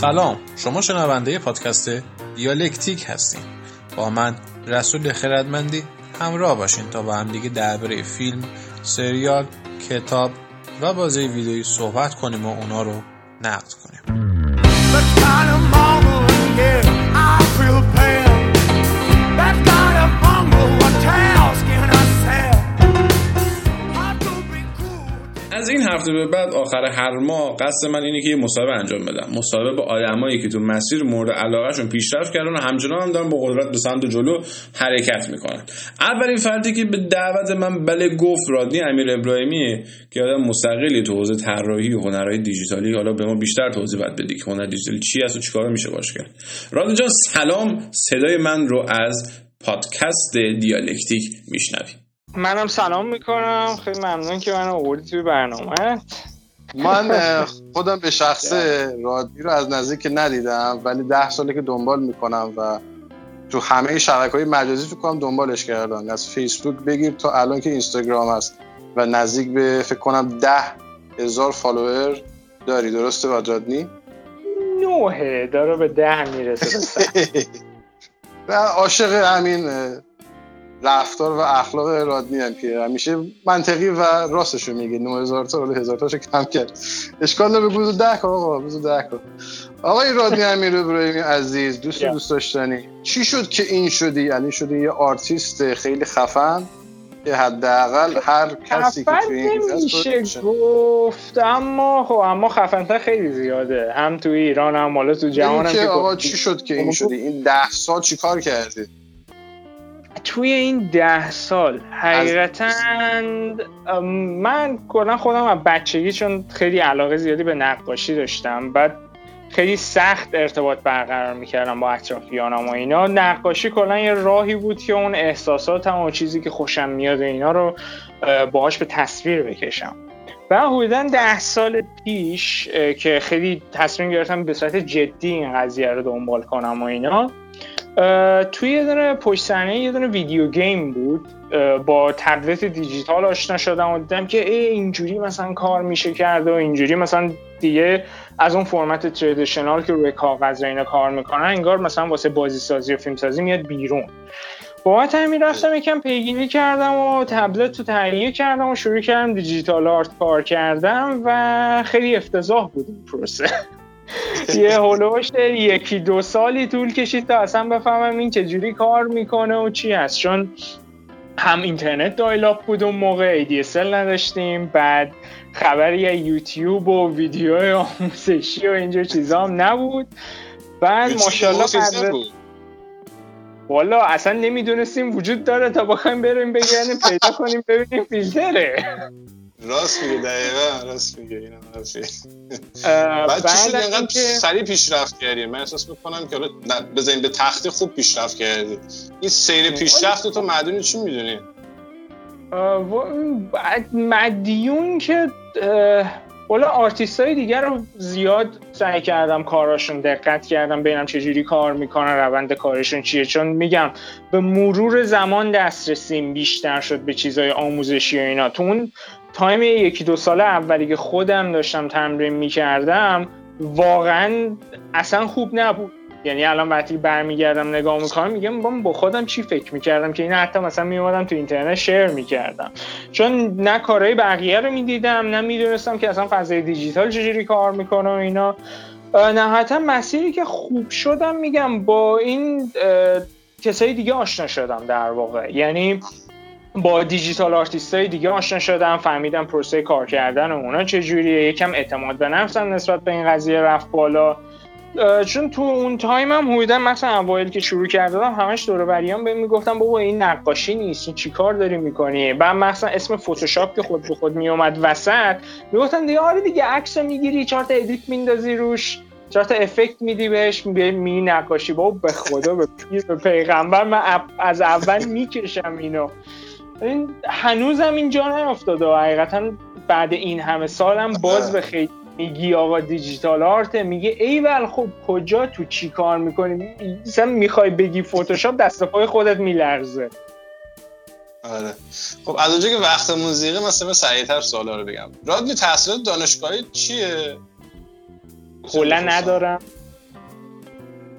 سلام. شما شنونده پادکست دیالکتیک هستین. با من رسول خردمندی همراه باشین تا با هم دیگه درباره فیلم، سریال، کتاب و بازی ویدیویی صحبت کنیم و اونا رو نقد کنیم. هفته به بعد آخر هر ماه قصد من اینه که یه مصاحبه انجام بدم. مصاحبه با آدمایی که تو مسیر مورد علاقهشون پیشرفت کردن و همچنان هم دارن با قدرت به سمت جلو حرکت می‌کنن. اولین فردی که به دعوت من بله گفت رادنی امیر ابراهیمیه که آدم مستقلی تو حوزه طراحی و هنرهای دیجیتالی حالا به ما بیشتر توضیح بده بدی که هنر دیجیتالی چی هست و چیکار میشه باش کرد. رادنی جان سلام. صدای من رو از پادکست دیالکتیک میشنوی. منم سلام می‌کنم. خیلی ممنون که من آوردی توی برنامه. من خودم به شخص رادی رو از نزدیک ندیدم ولی ده ساله که دنبال می‌کنم و تو همه شبکه های مجازی تو کنم دنبالش کردم. از فیسبوک بگیر تا الان که اینستاگرام هست و نزدیک به فکر کنم ده هزار فالوور داری. درسته رادنی؟ نوه داره به ده می‌رسه. و عاشق همین رفتار و اخلاق رادنی هم که همیشه منطقی و راستشو میگه. 9000 تا ولی هزار تاشو کم کرد. اشکال نداره بگو 10 کن آقا بگو 10 کن. آقای رادنی امیر ابراهیمی عزیز دوست دوست داشتنی چی شد که این شدی؟ یعنی شدی یه آرتیست خیلی خفن که حداقل هر کسی که توی این نمیشه گفت اما خب اما خفنتر خیلی زیاده. هم تو ایران هم حالا تو جهان هم که آقا چی شد که این شدی؟ این ده سال چیکار کردی؟ توی این ده سال حقیقتا من کلا خودم از بچگی چون خیلی علاقه زیادی به نقاشی داشتم بعد خیلی سخت ارتباط برقرار می‌کردم با اطرافیانم و اینا. نقاشی کلا یه راهی بود که اون احساساتم و چیزی که خوشم میاد اینا رو باهاش به تصویر بکشم. و حدودا ده سال پیش که خیلی تصمیم گرفتم به صورت جدی این قضیه رو دنبال کنم و اینا توی یه دونه پشت صحنه یه دونه ویدیو گیم بود با تبلت دیجیتال آشنا شدم و دیدم که ای اینجوری مثلا کار میشه کرد و اینجوری مثلا دیگه از اون فرمت تردیشنال که روی کاغذ اینا کار می‌کنن انگار مثلا واسه بازی سازی و فیلم سازی میاد بیرون. بابت همین رفتم یکم پیگیری کردم و تبلت رو تهیه کردم و شروع کردم دیجیتال آرت کار کردم و خیلی افتضاح بود این پروسه. یه هلوش یکی دو سالی طول کشید تا اصلا بفهمم این چجوری کار می‌کنه و چی هست. چون هم اینترنت دایلاپ بود اون موقع ADSL نداشتیم بعد خبری یوتیوب و ویدیو آموزشی و اینجور چیزا هم نبود. بعد ماشاءالله والا اصلا نمی‌دونستیم وجود داره تا بخوایم بریم بگردیم پیدا کنیم ببینیم فیلتره. راست میگه دقیقا راست میگه اینم بعد چی اینقدر سریع پیشرفت کردی. من احساس می‌کنم که حالا بزنیم به تخته خوب پیشرفت کردی. این سیر پیشرفت رو مدیون چی می‌دونی؟ مدیون که والا آرتیست های دیگر رو زیاد سعی کردم کاراشون دقت کردم ببینم چجوری کار می‌کنن روند کارشون چیه. چون میگم به مرور زمان دسترسیم بیشتر شد به چیزهای آموزشی و اینا. تو اون تایم یکی دو ساله اولی که خودم داشتم تمرین می‌کردم واقعا اصلا خوب نبود. یعنی الان وقتی برمیگردم نگاه می‌کنم میگم با, خودم چی فکر می‌کردم که این حتی مثلا میومدم تو اینترنت شیر می‌کردم. چون نه کارهای بقیه رو می‌دیدم نه می‌دونستم که اصلا فضای دیجیتال چجوری کار می‌کنه و اینا. نهایتا مسیری که خوب شدم میگم با این کسای دیگه آشنا شدم در واقع. یعنی با digital artist های دیگه آشنا شدم فهمیدم پروسه کار کردن و اونا چجوریه. یکم اعتماد به نفسم نسبت به این قضیه رفت بالا. چون تو اون time هم حدودا مثلا اوایل که شروع کردم همش دور بریام بهم می‌گفتن بابا این نقاشی نیست این چیکار داری می‌کنی؟ بعد مثلا اسم فتوشاپ که خود به خود میومد وسط می‌گفتن دیگه آره دیگه عکس می‌گیری چهار تا edit میندازی روش چهار تا effect میدی بهش می نقاشی. بابا به خدا به پیر به پیغمبر من از اول می‌کشم اینو. این هنوزم اینجا نیافتاده حقیقتا بعد این همه سالم باز به خیلی میگی آقا دیجیتال آرت میگه ایول خب کجا تو چی کار می‌کنی؟ مثلا می‌خوای بگی فتوشاپ دست پای خودت میلرزه. آره. خب از اونجا که وقت موسیقی مثلا سریعتر سوالا رو بگم. رادیو تحصیلات دانشگاهی چیه؟ کلا ندارم.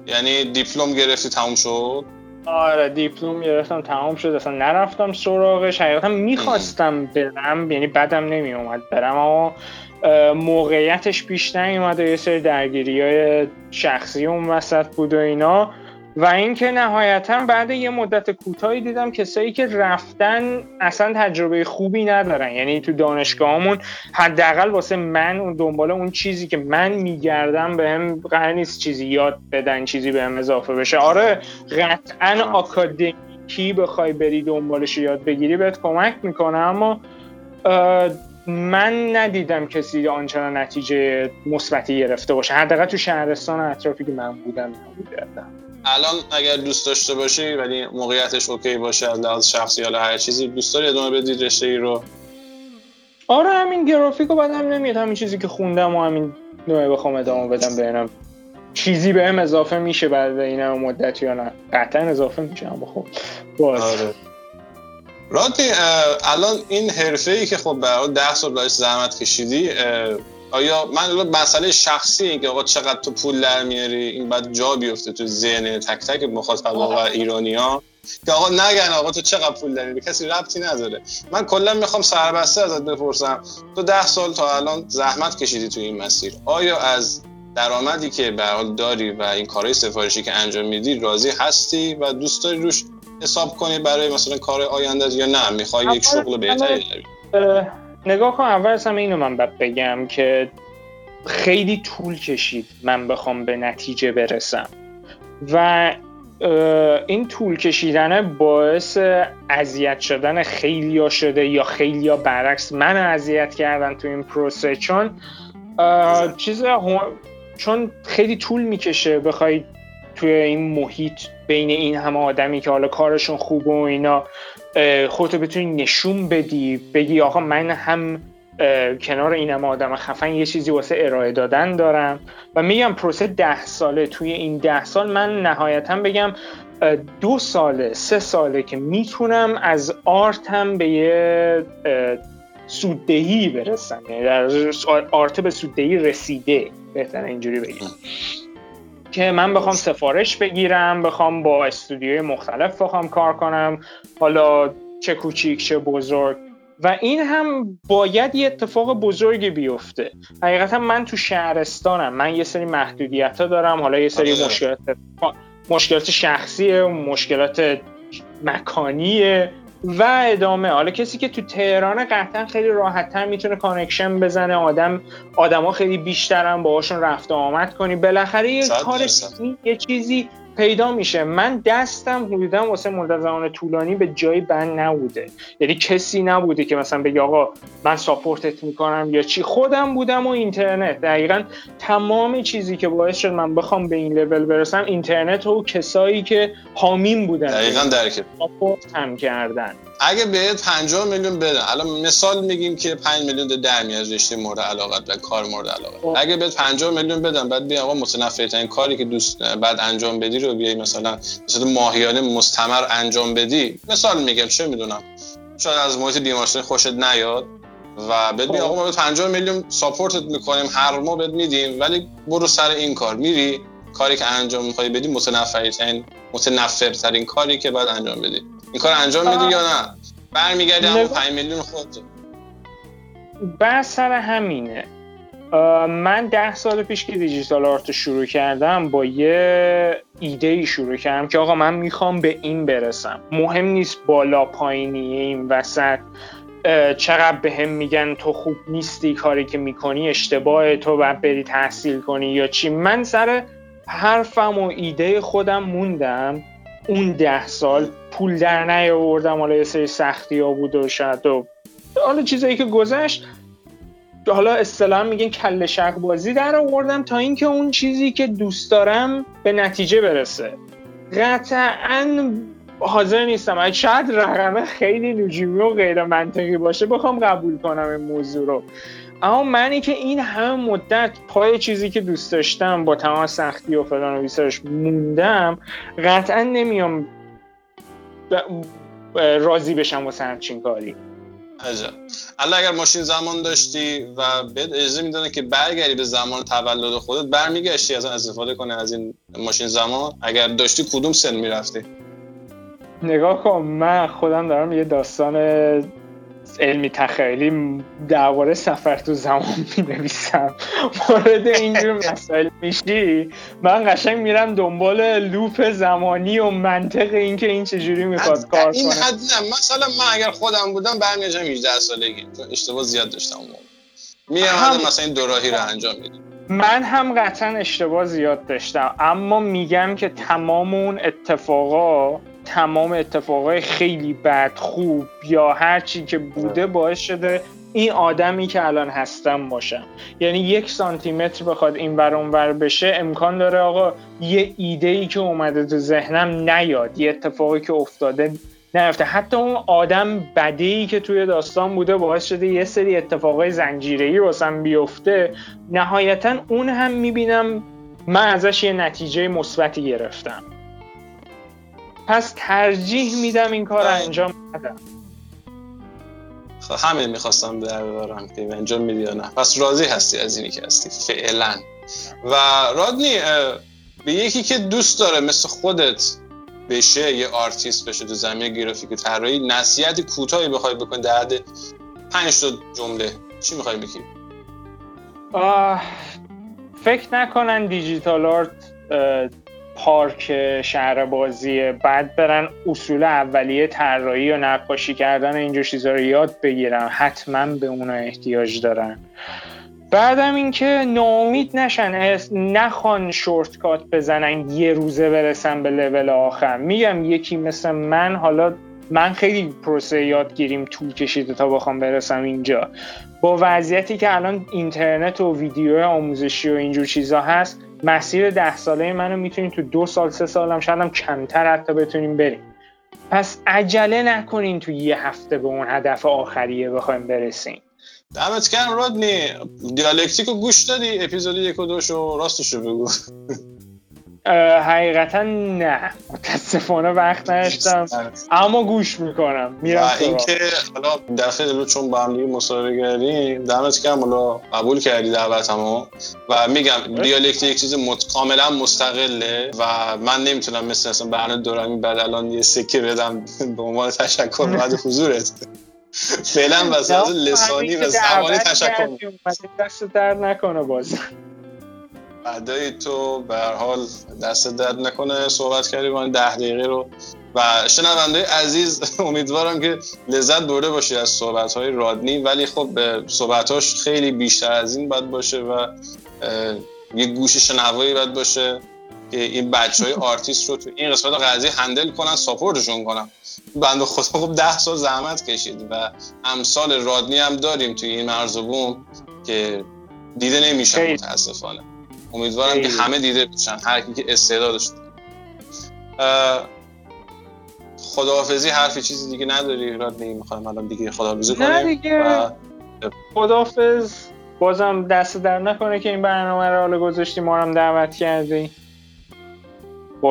یعنی دیپلم گرفتی تموم شد؟ آره دیپلم گرفتم تمام شد. اصلا نرفتم سراغش. حقیقتا می‌خواستم برم یعنی بدم نمی اومد برم اما موقعیتش پیش نیومد و یه سری درگیری های شخصی اون وسط بود و اینا. و اینکه نهایتا بعد یه مدت کوتاهی دیدم کسایی که رفتن اصلا تجربه خوبی ندارن. یعنی تو دانشگاهمون حداقل واسه من اون دنبال اون چیزی که من میگردم بهم قرار نیست چیزی یاد بدن چیزی بهم اضافه بشه. آره قطعا آکادمیکی بخوای بری دنبالش یاد بگیری بهت کمک می‌کنه اما من ندیدم کسی آنچنان نتیجه مثبتی گرفته باشه. حداقل تو شهرستان اطرافی که من بودم نبوده. الان اگر دوست داشته باشی ولی موقعیتش اوکی باشه از لحاظ شخصی یا هر چیزی دوست داری ادامه بدی رشته ای رو؟ آره همین گرافیک رو بعدم نمیاد. همین چیزی که خوندم و همین نوعه بخوام ادامه بدم ببینم چیزی بهم اضافه میشه بعد این مدت یا نه. قطعا اضافه میشه اما خب. باز. آره. الان این حرفه ای که خب برای ده سال باش زحمت کشیدی آیا من مسئله شخصی این که آقا چقدر تو پول در میاری این بعد جا بیفته تو ذهن تک تک مخاطب و ایرانی ها که آقا نگن آقا تو چقدر پول داری به کسی ربطی نداره. من کلا می‌خوام سربسته ازت بپرسم تو ده سال تا الان زحمت کشیدی تو این مسیر. آیا از درآمدی که به حال داری و این کارهای سفارشی که انجام میدی راضی هستی و دوست داری روش حساب کنی برای مثلا کار آینده یا نه؟ می‌خوای یک شغل بهتری نگاه کن اول از همه اینو من باید بگم که خیلی طول کشید من بخوام به نتیجه برسم. و این طول کشیدن باعث اذیت شدن خیلیا شده یا خیلیا برعکس من اذیت کردن تو این پروسه. چون چیز چون خیلی طول می‌کشه بخوای توی این محیط بین این همه آدمی که حالا کارشون خوبه و اینا خودتو بتونی نشون بدی بگی آقا من هم کنار این همه آدم خفن یه چیزی واسه ارائه دادن دارم. و میگم پروسه ده ساله. توی این ده سال من نهایتا بگم دو ساله سه ساله که می‌تونم از آرتم به یه سوددهی برسم. یعنی در آرت به سوددهی رسیده. بهتر اینجوری بگم. که من بخوام سفارش بگیرم بخوام با استودیوی مختلف بخوام کار کنم حالا چه کوچیک چه بزرگ. و این هم باید یه اتفاق بزرگی بیفته. حقیقتا من تو شهرستانم من یه سری محدودیت ها دارم حالا یه سری آره. مشکلات مشکلات شخصیه مشکلات مکانیه. و ادامه. حالا کسی که تو تهران قطعا خیلی راحتتر می‌تونه connection بزنه. آدم آدما خیلی بیشترن باهاشون رفت و آمد کنی. بالاخره یه کار یه چیزی پیدا میشه. من دستم حدودا واسه مدت زمان طولانی به جایی بند نبوده. یعنی کسی نبوده که مثلا بگه آقا من support ت می‌کنم یا چی. خودم بودم و اینترنت. دقیقا تمام چیزی که باعث شد من بخوام به این لول برسم اینترنت و کسایی که حامیم بودن. دقیقا درک ساپورت هم کردن. اگه بهت 50 میلیون بدن الان مثال میگیم که 5 میلیون در میاد رشته مورد علاقت و کار مورد علاقت. خب. اگه بهت 50 میلیون بدن بعد بیا آقا متنفرترین کاری که دوست بعد انجام بدی رو بیای مثلا مثلا ماهیانه مستمر انجام بدی. مثال میگم چه می‌دونم؟ شاید از محیط بیمارستانی خوشت نیاد و بهت میگم آقا ما 50 میلیون ساپورتت می‌کنیم هر ماه بهت میدیم ولی برو سر این کار. میری کاری که انجام می‌خوای بدی متنفرترین متنفرترین کاری که بعد انجام بدی. این کار انجام میدی یا نه؟ برمیگردی همون 5 میلیون خود بس سر همینه. من ده سال پیش که دیجیتال آرت شروع کردم با یه ایده ای شروع کردم که آقا من می‌خوام به این برسم. مهم نیست بالا پایینی این وسط. چقدر به هم میگن تو خوب نیستی کاری که می‌کنی اشتباه تو باید بری تحصیل کنی یا چی. من سر حرفم و ایده خودم موندم. اون ده سال پول در نیاوردم. حالا یه سری سختی ها بود و شاید و حالا چیزایی که گذشت. حالا اصطلاح میگن کل شق بازی در آوردم تا اینکه اون چیزی که دوست دارم به نتیجه برسه. قطعا حاضر نیستم. شاید رقمه خیلی نجومی و غیر منطقی باشه بخوام قبول کنم این موضوع رو. اما منی که این همه مدت پای چیزی که دوست داشتم با تمام سختی و فلان و بیسارش موندم قطعا نمیام راضی بشم واسه همچین کاری. عجب. اگر ماشین زمان داشتی و بهت اجازه می‌دونه که برگردی به زمان تولد خودت برمیگشتی از استفاده کنه از این ماشین زمان. اگر داشتی کدوم سن می‌رفتی؟ نگاه کن من خودم دارم یه داستان علمی تخیلی درباره سفر تو زمان می نویسم مورد اینجور مسائل میشی؟ من قشنگ میرم دنبال لوپ زمانی و منطق اینکه این چجوری می‌خواد کار این کنه. حد مثلا من اگر خودم بودم برمیگردم 18 سالگی. اشتباه زیاد داشتم میرم مثلا این دوراهی رو انجام میدم. من هم قطعا اشتباه زیاد داشتم. اما میگم که تمام اون اتفاقا تمام اتفاقای خیلی بد خوب یا هر چی که بوده باعث شده این آدمی که الان هستم باشم یعنی یک سانتی متر بخواد این بر ور بشه امکان داره آقا یه ایده ای که اومده تو ذهنم نیاد یه اتفاقی که افتاده نیفته. حتی اون آدم بده ای که توی داستان بوده باعث شده یه سری اتفاقای زنجیره‌ای واسم بیفته. نهایتا اون هم می‌بینم من ازش یه نتیجه مثبتی گرفتم. پس ترجیح میدم این کار انجام ندم خب همین می‌خواستم بپرسم که انجام میدی یا نه. پس راضی هستی از اینی که هستی فعلا. و رادنی به یکی که دوست داره مثل خودت بشه یه آرتیست بشه تو زمینه گرافیک و طراحی نصیحت کوتاهی بخوای بکنی در حد 5 تا جمله. چی می‌خوای بگی؟ فکر نکنن digital art پارک شهر بازی بعد برن اصول اولیه طراحی و نقاشی کردن اینجور چیزا رو یاد بگیرن. حتما به اونا احتیاج دارن. بعدم اینکه ناامید نشن نخوان شورتکات بزنن یه روزه برسن به لول آخر. میگم یکی مثل من حالا من خیلی پروسه یادگیریم طول کشیده تا بخوام برسم اینجا. با وضعیتی که الان اینترنت و ویدیو آموزشی و اینجور چیزا هست مسیر ده ساله منو می‌تونیم تو دو سال سه سالم شاید هم کمتر حتی بتونیم بریم. پس عجله نکنین تو یه هفته به اون هدف آخریه بخوایم برسیم. دمت گرم رادنی. دیالکتیکو گوش دادی اپیزود یک و دوشو راستشو بگو. حقیقتا نه. متاسفانه وقت نداشتم. اما گوش می‌کنم. میرم و اینکه حالا دفعه چون با هم دیگه مصاحبه کردیم دمت کم حالا قبول کردی دعوتمو. و میگم دیالکت یک چیز مت... کاملا مستقله و من نمی‌تونم مثل اصلا برنامه دورمی بعد الان یه سکه بدم به عنوان تشکر بعد حضورت. فعلا واسه لسانی و زبانی تشکر. دست در نکنه باز ادای تو به هر حال دست درد نکنه. صحبت کردی با ده دقیقه رو و شنونده عزیز امیدوارم که لذت برده باشی از صحبت های رادنی. ولی خب صحبتاش خیلی بیشتر از این باید باشه و یه گوش شنوایی باید باشه که این بچه های آرتیست رو تو این قسمت قضیه هندل کنن ساپورتشون کنن. بند خدا خب ده سال زحمت کشید و امثال رادنی هم داریم توی این مرزبون که دیده نمیشن متاسفانه. امیدوارم که همه دیده بشن هر کی که استعدادش خداحافظی حرفی چیزی دیگه نداری؟ رادنی می‌خوایم الان دیگه خداحافظی کنیم. نه دیگه. و... خداحافظ بازم دست در نکنه که این برنامه رو حالا گذاشتی ما هم دعوت کردی.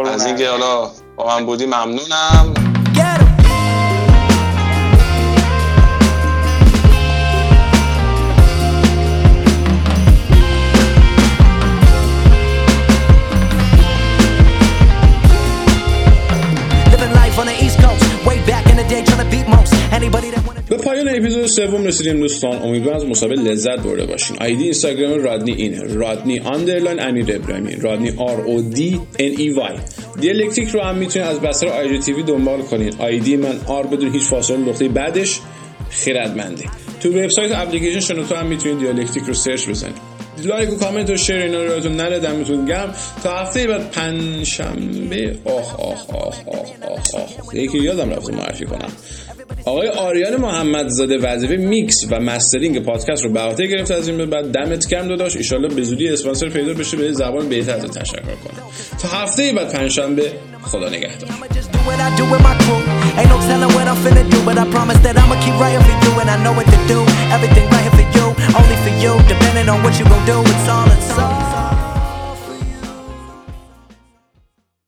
از اینکه حالا با من بودی ممنونم. به پایان اپیزود سوم رسیدیم دوستان. امیدوارم از مسابقه لذت برده باشین. آیدی اینستاگرام رادنی اینه رادنی underline امیر ابراهیمی رادنی R O D N E Y. دیالکتیک رو هم می‌تونید از بستر آی تی وی دنبال کنید. آیدی من آر بدون هیچ فاصله نقطه بعدش خیرتمنده. تو وبسایت اپلیکیشن شنوتو هم می‌تونید دیالکتیک رو سرچ بزنید. لایک و کامنت و شیر اینا رو یادتون نره دمتون گم. تا هفته بعد پنجشنبه آخ آخ آخ آخ آخ آخ یکی یادم رفت معرفی کنم. آقای آریان محمدزاده وظیفه میکس و مسترینگ پادکست رو به عهده گرفت از این به بعد دمت گرم داداش. ان به زودی اسپانسر پیدا بشه به زبان بهتر از تشکر کنم. تا هفته بعد پنجشنبه خدا نگهدار. Only for you, depending on what you gon' do, it's all